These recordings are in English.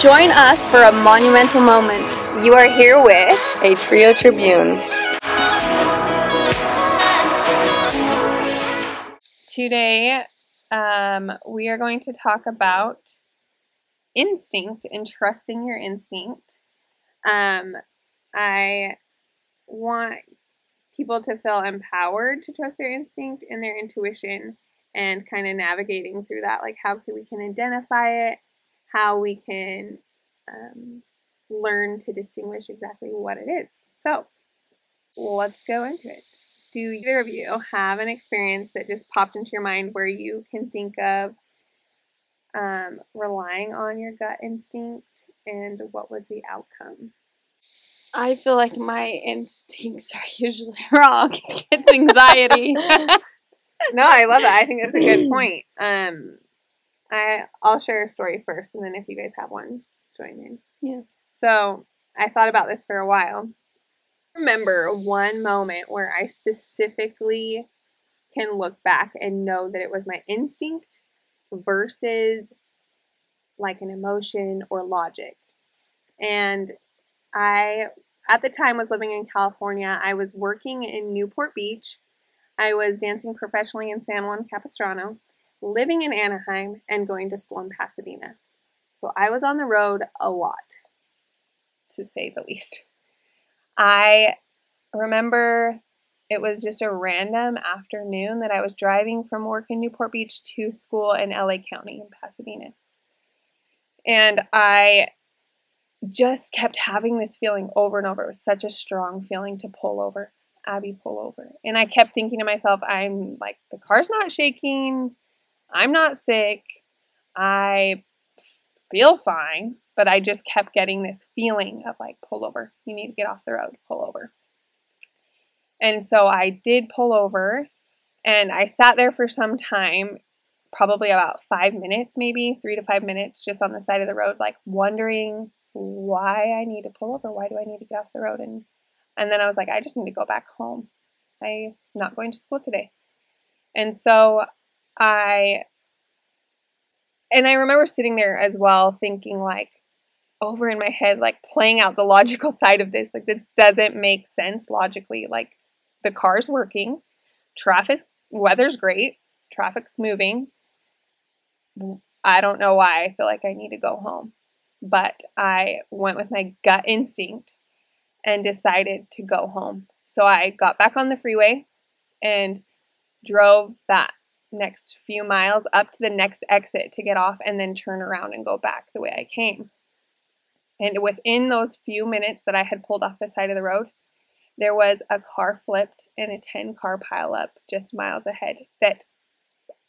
Join us for a monumental moment. You are here with a Trio Tribune. Today, um, we are going to talk about instinct and trusting your instinct. Um, I want people to feel empowered to trust their instinct and their intuition and kind of navigating through that like how we can identify it how we can um, learn to distinguish exactly what it is so let's go into it do either of you have an experience that just popped into your mind where you can think of um, relying on your gut instinct and what was the outcome I feel like my instincts are usually wrong. it's anxiety. no, I love that. I think that's a good point. Um, I I'll share a story first, and then if you guys have one, join in. Yeah. So I thought about this for a while. Remember one moment where I specifically can look back and know that it was my instinct versus like an emotion or logic. And I, at the time, was living in California. I was working in Newport Beach. I was dancing professionally in San Juan Capistrano, living in Anaheim, and going to school in Pasadena. So I was on the road a lot, to say the least. I remember it was just a random afternoon that I was driving from work in Newport Beach to school in LA County in Pasadena. And I just kept having this feeling over and over. It was such a strong feeling to pull over. Abby, pull over. And I kept thinking to myself, I'm like, the car's not shaking. I'm not sick. I feel fine. But I just kept getting this feeling of like, pull over. You need to get off the road. Pull over. And so I did pull over and I sat there for some time, probably about five minutes, maybe three to five minutes, just on the side of the road, like wondering why I need to pull over. Why do I need to get off the road? And and then I was like, I just need to go back home. I'm not going to school today. And so I and I remember sitting there as well thinking like over in my head like playing out the logical side of this like this doesn't make sense logically like the car's working traffic weather's great traffic's moving i don't know why i feel like i need to go home but I went with my gut instinct and decided to go home. So I got back on the freeway and drove that next few miles up to the next exit to get off and then turn around and go back the way I came. And within those few minutes that I had pulled off the side of the road, there was a car flipped and a 10 car pileup just miles ahead that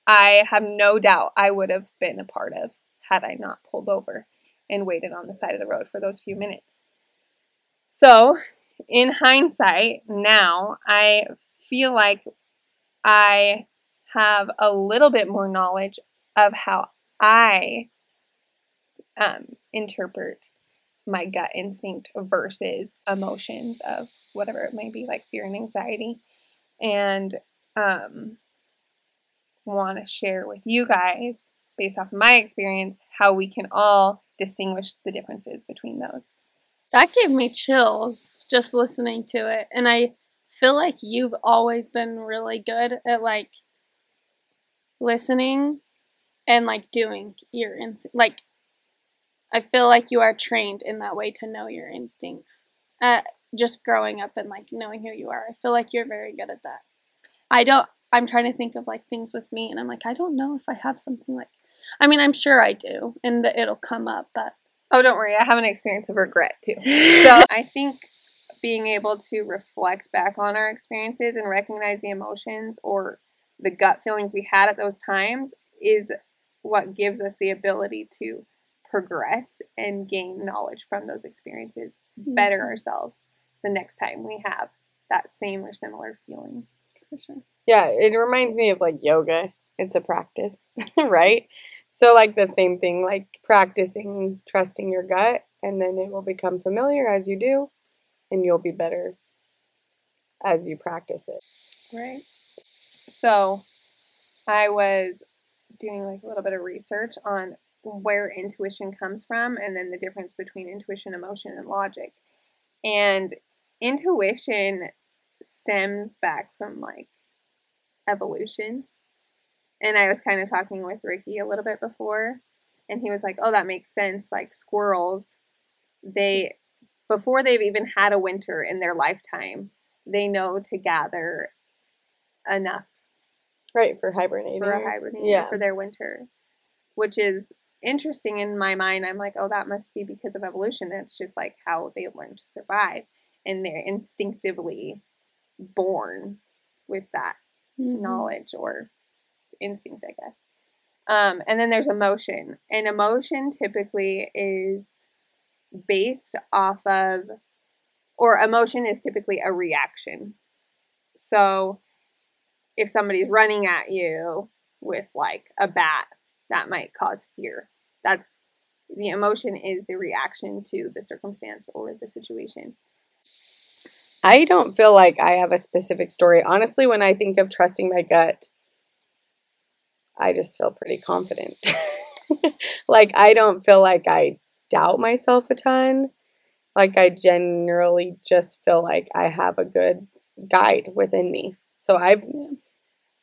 I have no doubt I would have been a part of had I not pulled over and waited on the side of the road for those few minutes. So, in hindsight, now I feel like I have a little bit more knowledge of how I um, interpret my gut instinct versus emotions of whatever it might be, like fear and anxiety. And um, want to share with you guys, based off of my experience, how we can all distinguish the differences between those. That gave me chills just listening to it. And I feel like you've always been really good at like listening and like doing your instinct. Like, I feel like you are trained in that way to know your instincts. Uh, just growing up and like knowing who you are, I feel like you're very good at that. I don't. I'm trying to think of like things with me, and I'm like, I don't know if I have something like I mean, I'm sure I do, and that it'll come up, but. Oh, don't worry. I have an experience of regret too. So I think being able to reflect back on our experiences and recognize the emotions or the gut feelings we had at those times is what gives us the ability to progress and gain knowledge from those experiences to better mm-hmm. ourselves the next time we have that same or similar feeling. For sure. Yeah, it reminds me of like yoga. It's a practice, right? So, like the same thing, like practicing trusting your gut, and then it will become familiar as you do, and you'll be better as you practice it. Right. So, I was doing like a little bit of research on where intuition comes from and then the difference between intuition, emotion, and logic. And intuition stems back from like evolution. And I was kind of talking with Ricky a little bit before, and he was like, "Oh, that makes sense. Like squirrels, they before they've even had a winter in their lifetime, they know to gather enough Right, for hibernating. for a hibernating Yeah. for their winter, which is interesting in my mind. I'm like, oh, that must be because of evolution. That's just like how they learn to survive, and they're instinctively born with that Mhm. knowledge or instinct, I guess. Um, and then there's emotion, and emotion typically is based off of, or emotion is typically a reaction. So if somebody's running at you with like a bat, that might cause fear. That's the emotion is the reaction to the circumstance or the situation. I don't feel like I have a specific story. Honestly, when I think of trusting my gut, I just feel pretty confident. like, I don't feel like I doubt myself a ton. Like, I generally just feel like I have a good guide within me. So, I've,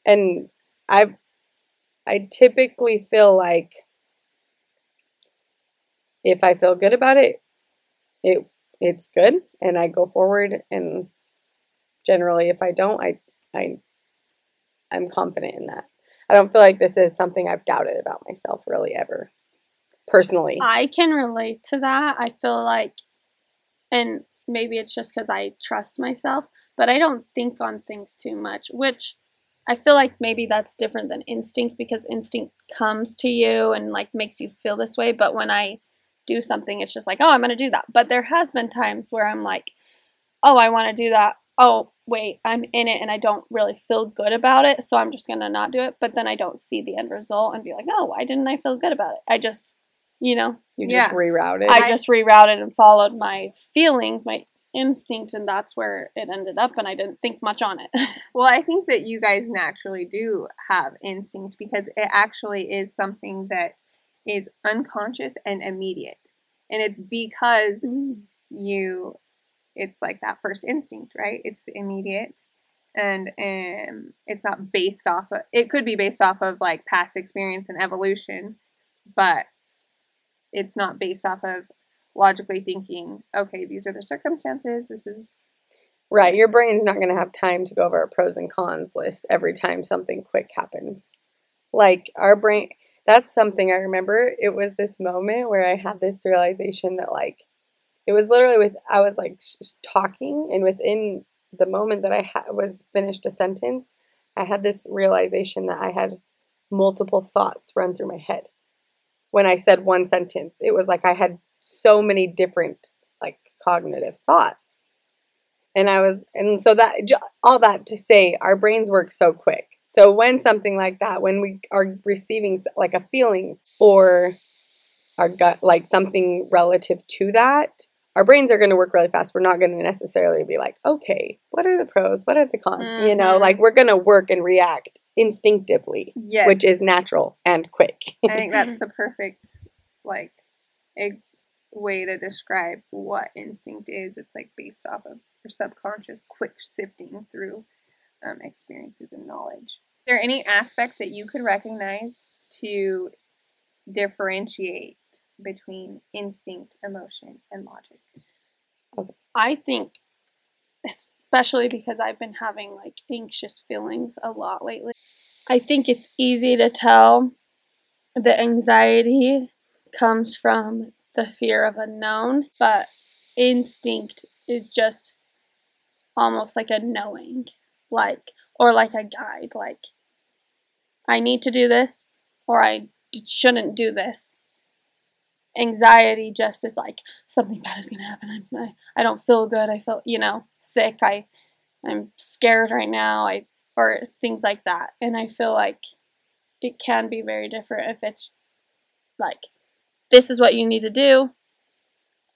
and I've, I typically feel like if I feel good about it, it it's good and I go forward and generally if I don't I I I'm confident in that. I don't feel like this is something I've doubted about myself really ever. Personally. I can relate to that. I feel like, and maybe it's just because I trust myself, but I don't think on things too much, which I feel like maybe that's different than instinct because instinct comes to you and like makes you feel this way. But when I do something, it's just like, oh, I'm going to do that. But there has been times where I'm like, oh, I want to do that. Oh, wait, I'm in it and I don't really feel good about it. So I'm just going to not do it. But then I don't see the end result and be like, oh, why didn't I feel good about it? I just, you know, you just yeah. rerouted. I I- just rerouted and followed my feelings, my instinct, and that's where it ended up. And I didn't think much on it. Well, I think that you guys naturally do have instinct because it actually is something that is unconscious and immediate. And it's because you it's like that first instinct, right? It's immediate and um it's not based off of it could be based off of like past experience and evolution, but it's not based off of logically thinking, okay, these are the circumstances, this is right, your brain's not going to have time to go over a pros and cons list every time something quick happens. Like our brain that's something I remember. It was this moment where I had this realization that like it was literally with I was like sh- talking and within the moment that I ha- was finished a sentence, I had this realization that I had multiple thoughts run through my head. When I said one sentence, it was like I had so many different like cognitive thoughts. And I was and so that all that to say our brains work so quick. So when something like that, when we are receiving like a feeling or our gut like something relative to that, our brains are going to work really fast. We're not going to necessarily be like, okay, what are the pros? What are the cons? You know, Mhm. like we're going to work and react instinctively, yes. which is natural and quick. I think that's the perfect like way to describe what instinct is. It's like based off of your subconscious quick sifting through um, experiences and knowledge. Is there any aspect that you could recognize to differentiate between instinct, emotion, and logic? I think, especially because I've been having like anxious feelings a lot lately, I think it's easy to tell the anxiety comes from the fear of unknown, but instinct is just almost like a knowing, like, or like a guide, like, I need to do this or I shouldn't do this. Anxiety just is like something bad is gonna happen. I'm I, I don't feel good. I feel you know sick. I I'm scared right now. I or things like that. And I feel like it can be very different if it's like this is what you need to do,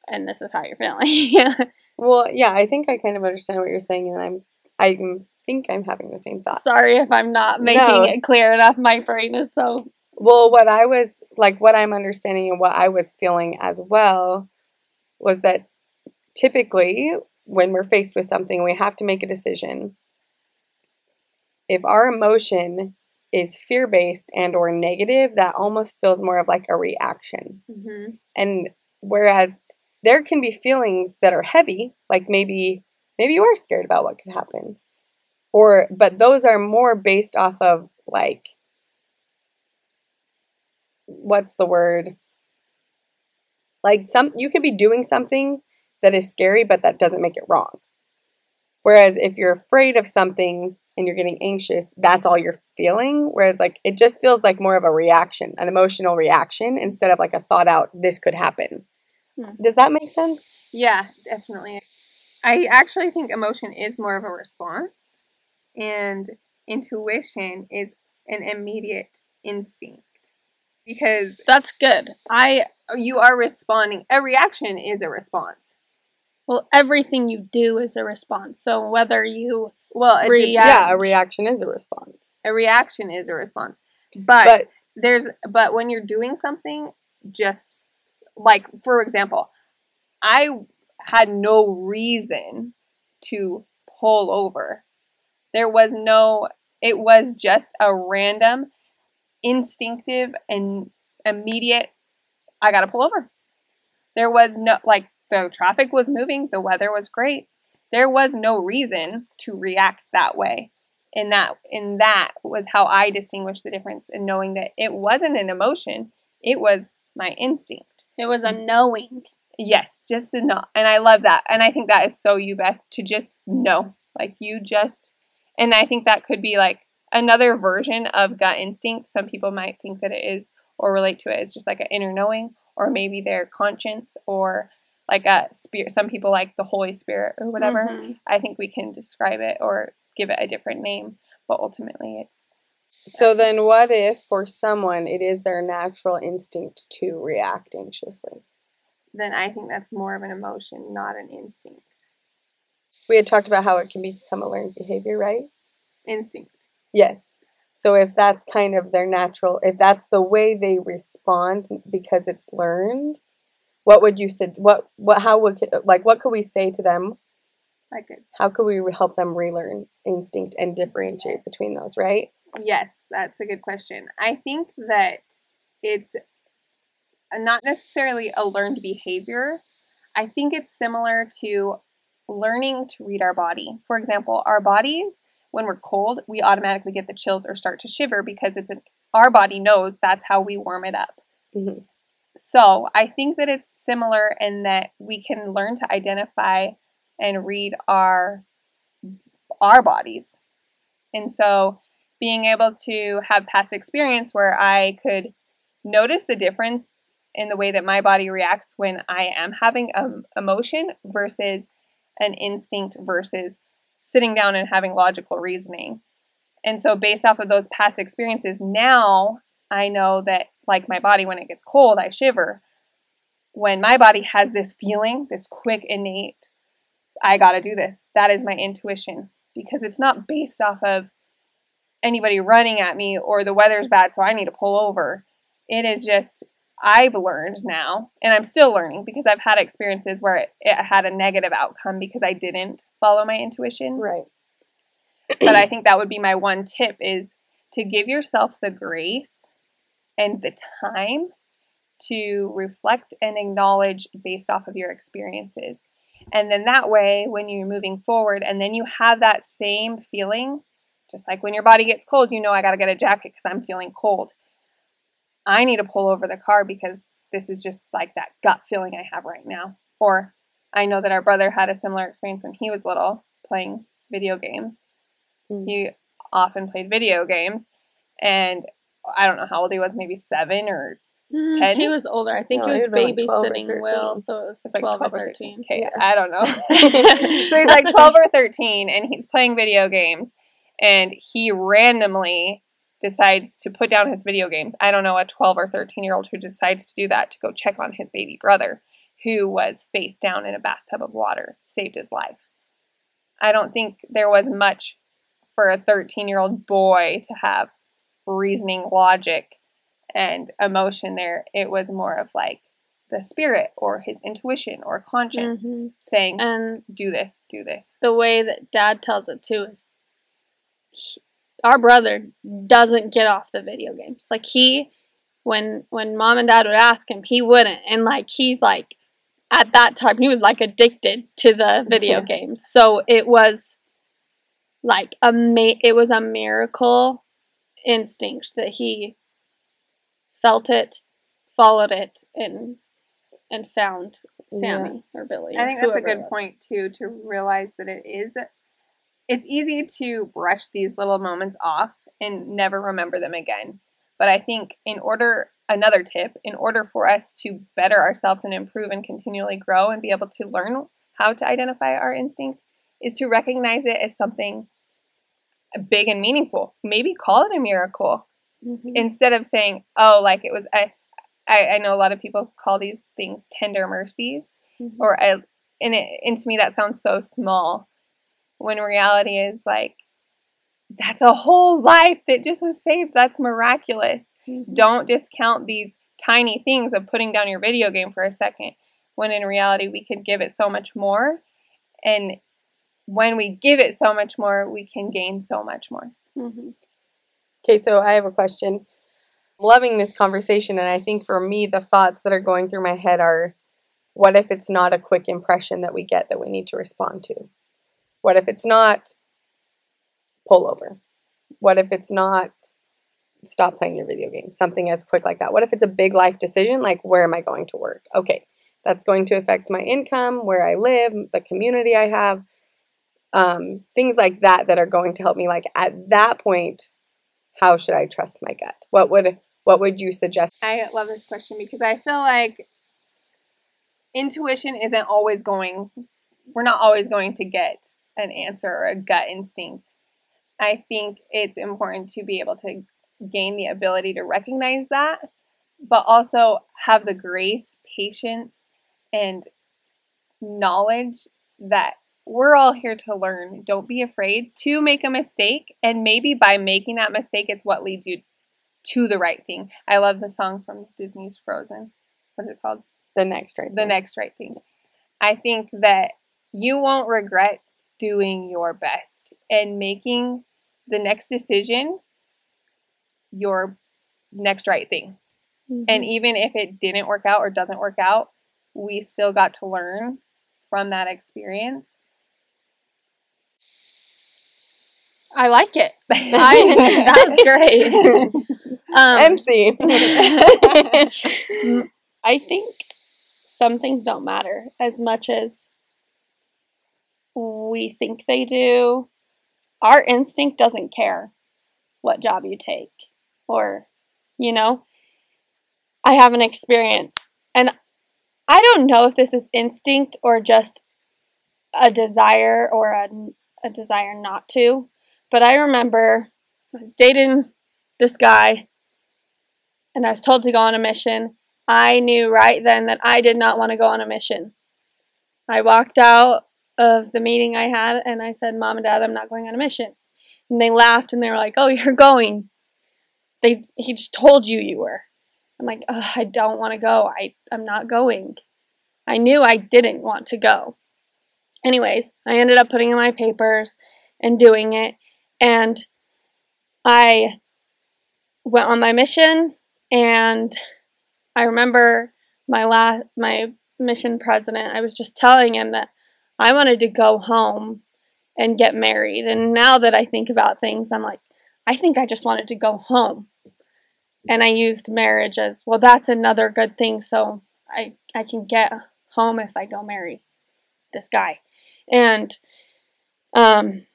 and this is how you're feeling. yeah. well, yeah, I think I kind of understand what you're saying, and I'm I think I'm having the same thought. Sorry if I'm not making No. it clear enough. My brain is so Well, what I was like what I'm understanding and what I was feeling as well was that typically when we're faced with something, we have to make a decision. If our emotion is fear-based and or negative, that almost feels more of like a reaction. Mm-hmm. And whereas there can be feelings that are heavy, like maybe maybe you are scared about what could happen. Or but those are more based off of like what's the word? Like some you could be doing something that is scary but that doesn't make it wrong. Whereas if you're afraid of something and you're getting anxious, that's all you're feeling. Whereas like it just feels like more of a reaction, an emotional reaction instead of like a thought out this could happen. Hmm. Does that make sense? Yeah, definitely. I actually think emotion is more of a response, and intuition is an immediate instinct because That's good. I you are responding. A reaction is a response. well, everything you do is a response. So whether you Well, it's a-. Yeah, a reaction is a response. a reaction is a response, but, But there's but when you're doing something, just like for example, I had no reason to pull over. There was no. It was just a random, instinctive and immediate. I got to pull over. There was no like the traffic was moving, the weather was great. There was no reason to react that way. And that and that was how I distinguished the difference in knowing that it wasn't an emotion, it was my instinct. it was a knowing. Yes, just to know. And I love that. And I think that is so you, Beth, to just know. Like you just, and I think that could be like another version of gut instinct. Some people might think that it is or relate to it as just like an inner knowing, or maybe their conscience, or like a spirit. Some people like the Holy Spirit or whatever. Mhm. I think we can describe it or give it a different name, but ultimately it's so then what if for someone it is their natural instinct to react anxiously? then I think that's more of an emotion, not an instinct. We had talked about how it can become a learned behavior, right? Instinct. Yes. So if that's kind of their natural, if that's the way they respond because it's learned, what would you say? What what how would like what could we say to them? Like. How could we help them relearn instinct and differentiate between those? Right? Yes, that's a good question. I think that it's not necessarily a learned behavior. I think it's similar to learning to read our body. For example, our bodies, when we're cold, we automatically get the chills or start to shiver because it's an, our body knows that's how we warm it up. Mhm. So I think that it's similar in that we can learn to identify and read our our bodies. And so being able to have past experience where I could notice the difference in the way that my body reacts when I am having um, emotion versus an instinct versus sitting down and having logical reasoning. And so, based off of those past experiences, now I know that, like my body, when it gets cold, I shiver. When my body has this feeling, this quick, innate, I gotta do this, that is my intuition because it's not based off of anybody running at me or the weather's bad, so I need to pull over. It is just, I've learned now, and I'm still learning because I've had experiences where it, it had a negative outcome because I didn't follow my intuition. Right. But I think that would be my one tip is to give yourself the grace and the time to reflect and acknowledge based off of your experiences. And then that way, when you're moving forward, and then you have that same feeling, just like when your body gets cold, you know, I got to get a jacket because I'm feeling cold. I need to pull over the car because this is just like that gut feeling I have right now. Or I know that our brother had a similar experience when he was little playing video games. Mm. He often played video games, and I don't know how old he was, maybe seven or Mm, Ten? He was older. I think No, he was he'd like 12 or babysitting Will, so it was it's like 12, 12 or or 13. 13. Okay, Yeah. I don't know. so he's like 12 or 13, and he's playing video games, and he randomly decides to put down his video games. I don't know a 12 or 13 year old who decides to do that to go check on his baby brother, who was face down in a bathtub of water, saved his life. I don't think there was much for a 13 year old boy to have reasoning logic and emotion there. It was more of like the spirit or his intuition or conscience Mhm. saying, And do this, do this. the way that dad tells it too is he- our brother doesn't get off the video games. Like he when when mom and dad would ask him, he wouldn't. And like he's like at that time he was like addicted to the video Yeah. games. So it was like a ma- it was a miracle instinct that he felt it, followed it and and found Sammy or Billy. I think that's a good point too to realize that it is it's easy to brush these little moments off and never remember them again. But I think in order another tip, in order for us to better ourselves and improve and continually grow and be able to learn how to identify our instinct is to recognize it as something big and meaningful. Maybe call it a miracle Mhm. instead of saying, "Oh, like it was." I, I, I know a lot of people call these things tender mercies, Mhm. or I, and it, and to me that sounds so small, when reality is like, that's a whole life that just was saved. That's miraculous. Mhm. Don't discount these tiny things of putting down your video game for a second, when in reality we could give it so much more, and when we give it so much more, we can gain so much more. Mhm. Okay, so I have a question. Loving this conversation, and I think for me, the thoughts that are going through my head are what if it's not a quick impression that we get that we need to respond to? What if it's not pull over? What if it's not stop playing your video games? Something as quick like that. What if it's a big life decision like where am I going to work? Okay, that's going to affect my income, where I live, the community I have, um, things like that that are going to help me. Like at that point, how should I trust my gut? What would what would you suggest? I love this question because I feel like intuition isn't always going, we're not always going to get an answer or a gut instinct. I think it's important to be able to gain the ability to recognize that, but also have the grace, patience, and knowledge that we're all here to learn. Don't be afraid to make a mistake. And maybe by making that mistake, it's what leads you to the right thing. I love the song from Disney's Frozen. What's it called? The next right. The thing. next right thing. I think that you won't regret doing your best and making the next decision your next right thing. Mhm. And even if it didn't work out or doesn't work out, we still got to learn from that experience. I like it. I, that's great. Um, see. I think some things don't matter as much as we think they do. Our instinct doesn't care what job you take, or, you know, I have an experience, and I don't know if this is instinct or just a desire or a, a desire not to, but I remember I was dating this guy and I was told to go on a mission. I knew right then that I did not want to go on a mission. I walked out of the meeting I had and I said, Mom and Dad, I'm not going on a mission. And they laughed and they were like, Oh, you're going. They he just told you you were. I'm like, I don't want to go. I, I'm not going. I knew I didn't want to go. Anyways, I ended up putting in my papers and doing it. And I went on my mission and I remember my last my mission president, I was just telling him that I wanted to go home and get married. And now that I think about things, I'm like, I think I just wanted to go home. And I used marriage as well, that's another good thing. So I, I can get home if I go marry this guy. And um,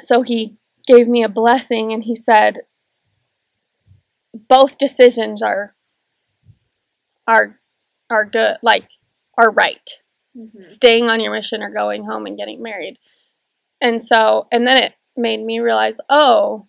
so he gave me a blessing and he said, both decisions are are are good like are right. Mm-hmm. Staying on your mission or going home and getting married. And so and then it made me realize oh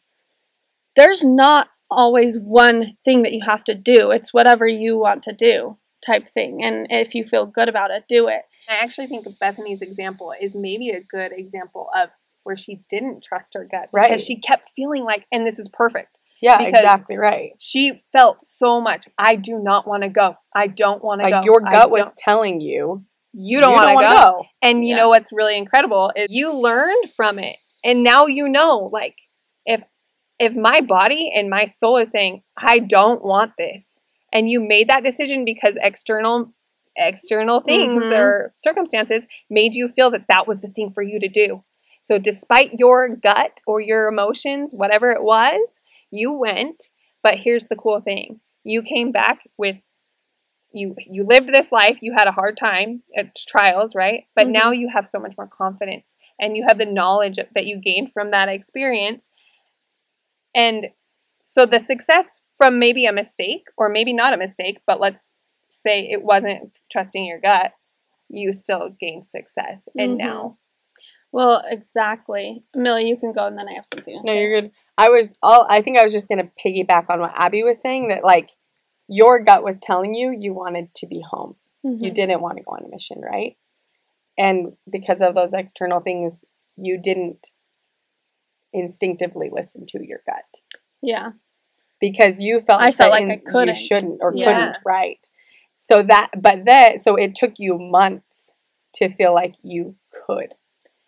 there's not always one thing that you have to do. It's whatever you want to do type thing. And if you feel good about it do it. I actually think Bethany's example is maybe a good example of where she didn't trust her gut Right. because she kept feeling like, and this is perfect. Yeah, Because- exactly right. She felt so much. I do not want to go. I don't want to Like go. your I gut was don't- telling you you don't want to wanna go. And you Yeah. know what's really incredible is you learned from it. And now you know like if if my body and my soul is saying I don't want this and you made that decision because external external things Mhm. or circumstances made you feel that that was the thing for you to do. So despite your gut or your emotions, whatever it was, you went, but here's the cool thing. You came back with you you lived this life you had a hard time at trials right but Mhm. now you have so much more confidence and you have the knowledge that you gained from that experience and so the success from maybe a mistake or maybe not a mistake but let's say it wasn't trusting your gut you still gained success and Mhm. now Well, exactly. Millie, you can go, and then I have something to say. No, say. you're good. I was all I think I was just gonna piggyback on what Abby was saying that like your gut was telling you you wanted to be home. You Mhm. didn't want to go on a mission, right? And because of those external things, you didn't instinctively listen to your gut Yeah. because you felt I felt like I couldn't. you shouldn't or Yeah. couldn't, right? So that, but that, so it took you months to feel like you could.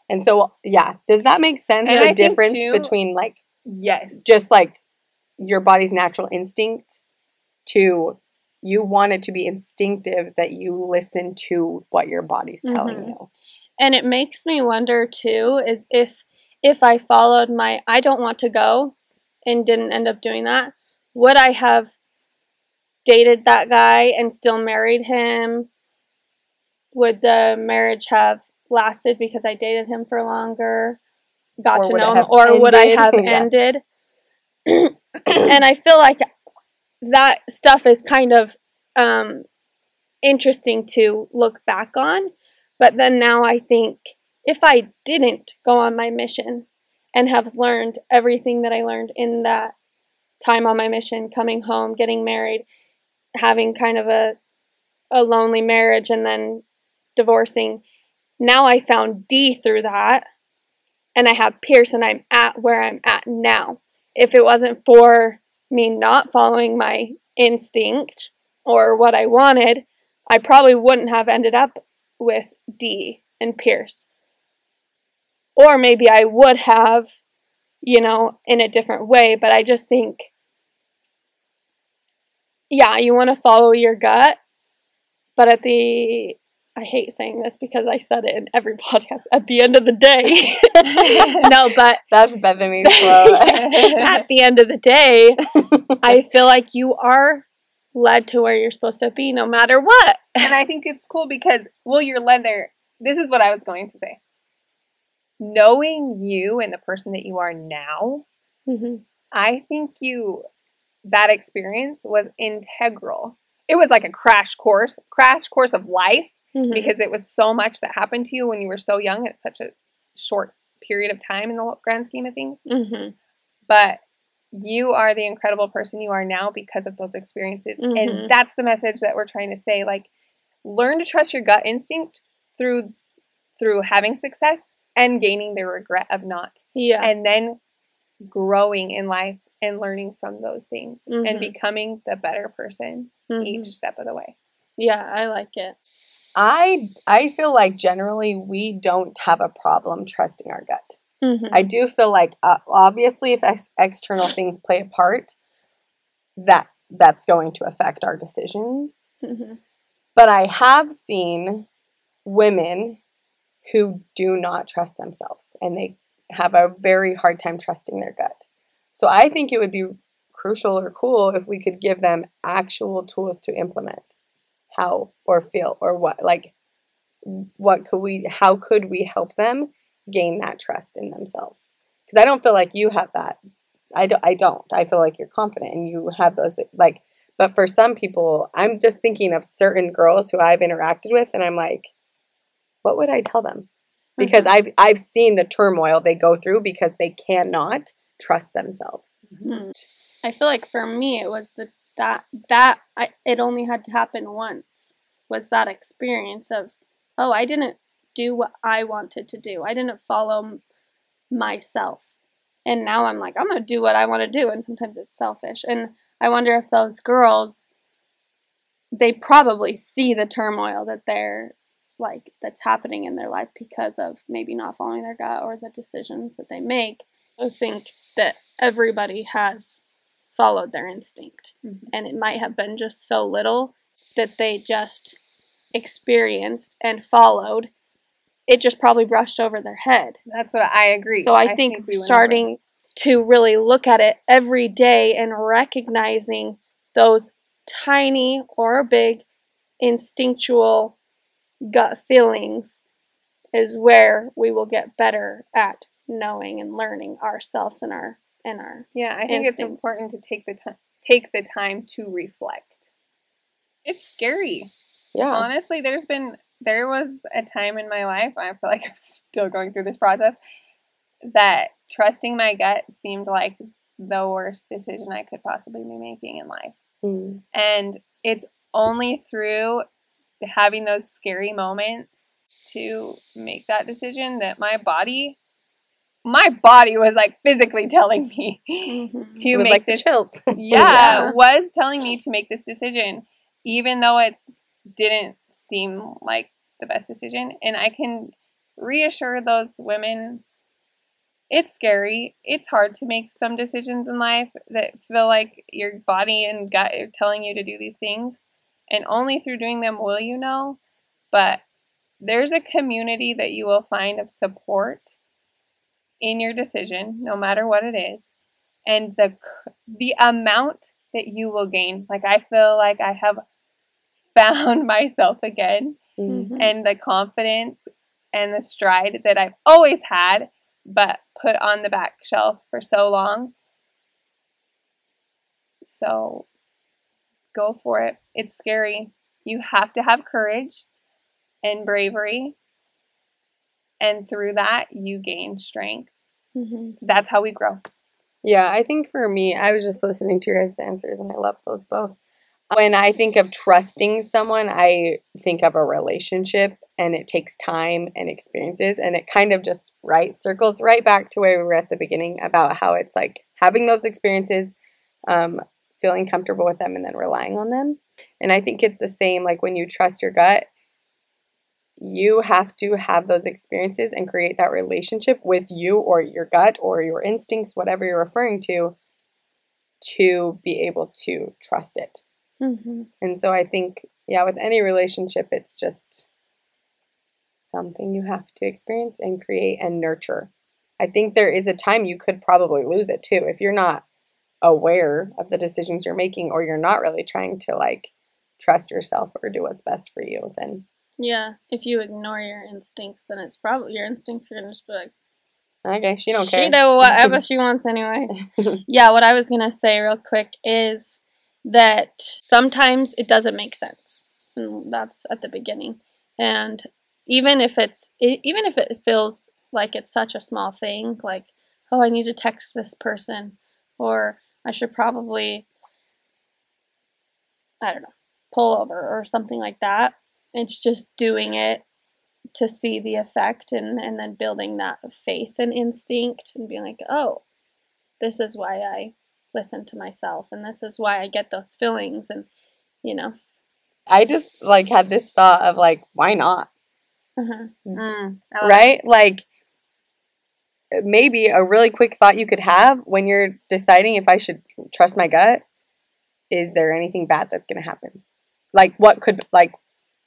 And so, yeah, does that make sense? And the I difference too- between like yes just like your body's natural instinct to you want it to be instinctive that you listen to what your body's telling Mhm. you. And it makes me wonder too is if if I followed my I don't want to go and didn't end up doing that, would I have dated that guy and still married him? Would the marriage have lasted because I dated him for longer, got Or to know him, or would I have Yeah. ended? and I feel like that stuff is kind of um, interesting to look back on. But then now I think if I didn't go on my mission and have learned everything that I learned in that time on my mission, coming home, getting married, having kind of a a lonely marriage and then divorcing, now I found D through that and I have Pierce and I'm at where I'm at now. If it wasn't for me not following my instinct or what I wanted, I probably wouldn't have ended up with D and Pierce. Or maybe I would have, you know, in a different way, but I just think, yeah, you want to follow your gut, but at the, I hate saying this because I said it in every podcast, at the end of the day, no, but That's Bethany's flow. at the end of the day, I feel like you are led to where you're supposed to be no matter what. and I think it's cool because well, you're led there. This is what I was going to say. Knowing you and the person that you are now, Mm-hmm. I think you that experience was integral. It was like a crash course, crash course of life Mm-hmm. because it was so much that happened to you when you were so young at such a short period of time in the grand scheme of things. Mm-hmm. But you are the incredible person you are now because of those experiences. Mhm. And that's the message that we're trying to say like learn to trust your gut instinct through through having success and gaining the regret of not. Yeah. And then growing in life and learning from those things and Mhm. becoming the better person Mhm. each step of the way. Yeah, I like it. I I feel like generally we don't have a problem trusting our gut. Mm-hmm. I do feel like uh, obviously if ex- external things play a part, that that's going to affect our decisions. mm-hmm. But I have seen women who do not trust themselves and they have a very hard time trusting their gut. So I think it would be crucial or cool if we could give them actual tools to implement how or feel or what like what could we how could we help them gain that trust in themselves? Because i don't feel like you have that. I, do, I don't. I feel like you're confident and you have those like but for some people i'm just thinking of certain girls who i've interacted with and i'm like what would i tell them? Because i've i've seen the turmoil they go through because they cannot trust themselves. Mhm. I feel like for me it was the that that I, it only had to happen once was that experience of oh I didn't do what I wanted to do I didn't follow myself And now I'm like, I'm to do what I want to do. And sometimes it's selfish. And I wonder if those girls, they probably see the turmoil that they're like, that's happening in their life because of maybe not following their gut or the decisions that they make. I think that everybody has followed their instinct. Mhm. And it might have been just so little that they just experienced and followed. It just probably brushed over their head. That's what I agree. So I, think, we starting to really look at it every day and recognizing those tiny or big instinctual gut feelings is where we will get better at knowing and learning ourselves and our and our Yeah, I think it's important to take the time take the time to reflect. It's scary. Yeah. Honestly, there's been there was a time in my life, I feel like I'm still going through this process, that trusting my gut seemed like the worst decision I could possibly be making in life. Mm. And it's only through having those scary moments to make that decision that my body my body was like physically telling me Mhm. to make like this chills. yeah, Yeah. was telling me to make this decision, even though it didn't seem like the best decision. And I can reassure those women it's scary. It's hard to make some decisions in life that feel like your body and gut are telling you to do these things. And only through doing them will you know. But there's a community that you will find of support in your decision, no matter what it is and the the amount that you will gain. Like I feel like I have found myself again Mm. Mhm. and the confidence and the stride that I've always had but put on the back shelf for so long. So go for it. It's scary. You have to have courage and bravery. And through that, you gain strength. Mhm. That's how we grow. Yeah, I think for me, I was just listening to your answers and I love those both. When I think of trusting someone, I think of a relationship and it takes time and experiences and it kind of just right circles right back to where we were at the beginning about how it's like having those experiences, um, feeling comfortable with them and then relying on them. And I think it's the same like when you trust your gut, you have to have those experiences and create that relationship with you or your gut or your instincts, whatever you're referring to, to be able to trust it. Mhm. And so I think, yeah, with any relationship, it's just something you have to experience and create and nurture. I think there is a time you could probably lose it too if you're not aware of the decisions you're making or you're not really trying to like trust yourself or do what's best for you then Yeah, if you ignore your instincts, then it's probably your instincts are gonna just be like, okay she don't care. she do whatever she wants anyway. yeah, what I was gonna say real quick is that sometimes it doesn't make sense, and that's at the beginning. And even if it's even if it feels like it's such a small thing, like oh, I need to text this person, or I should probably, I don't know, pull over or something like that. It's just doing it to see the effect and, and then building that faith and instinct and being like, oh, this is why I listen to myself and this is why I get those feelings and you know. i just like had this thought of like why not? Uh Mm, I love right? like maybe a really quick thought you could have when you're deciding if i should trust my gut is there anything bad that's going to happen? Like what could like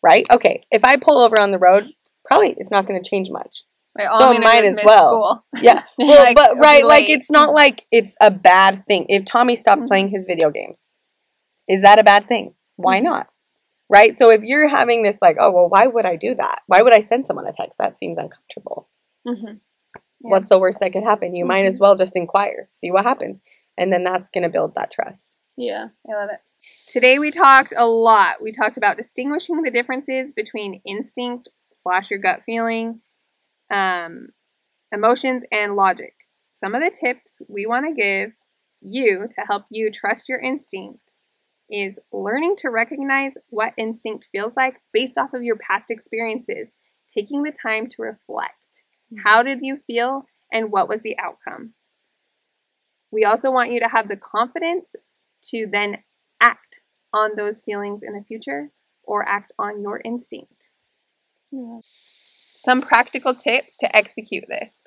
right okay if i pull over on the road probably it's not going to change much Right, So might as well. School. yeah well, Like, but right like it's not like it's a bad thing if tommy stopped Mhm. playing his video games is that a bad thing why Mhm. not right so if you're having this like oh well why would i do that why would i send someone a text that seems uncomfortable hmm Yeah. what's the worst that could happen you might as well just inquire see what happens and then that's going to build that trust Yeah. I love it. Today we talked a lot. We talked about distinguishing the differences between instinct slash your gut feeling, um, emotions, and logic. Some of the tips we want to give you to help you trust your instinct is learning to recognize what instinct feels like based off of your past experiences, taking the time to reflect. How did you feel and what was the outcome? We also want you to have the confidence to then act on those feelings in the future or act on your instinct. Yeah. Some practical tips to execute this.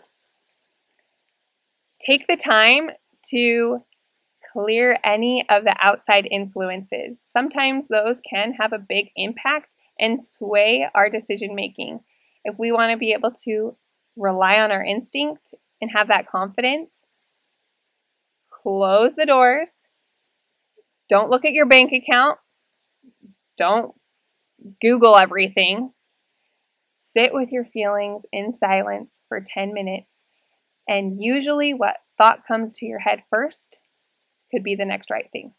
Take the time to clear any of the outside influences. Sometimes those can have a big impact and sway our decision making. If we want to be able to rely on our instinct and have that confidence, close the doors. Don't look at your bank account. Don't Google everything. Sit with your feelings in silence for 10 minutes. And usually, what thought comes to your head first could be the next right thing.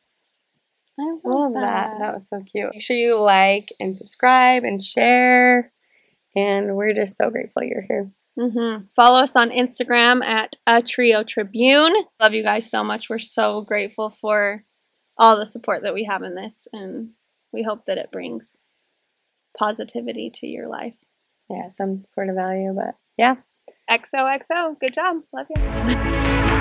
I love, that. that. That was so cute. Make sure you like and subscribe and share. And we're just so grateful you're here. hmm Follow us on Instagram at a Trio Tribune. Love you guys so much. We're so grateful for all the support that we have in this, and we hope that it brings positivity to your life. Yeah, some sort of value, but yeah. XOXO. Good job. Love you.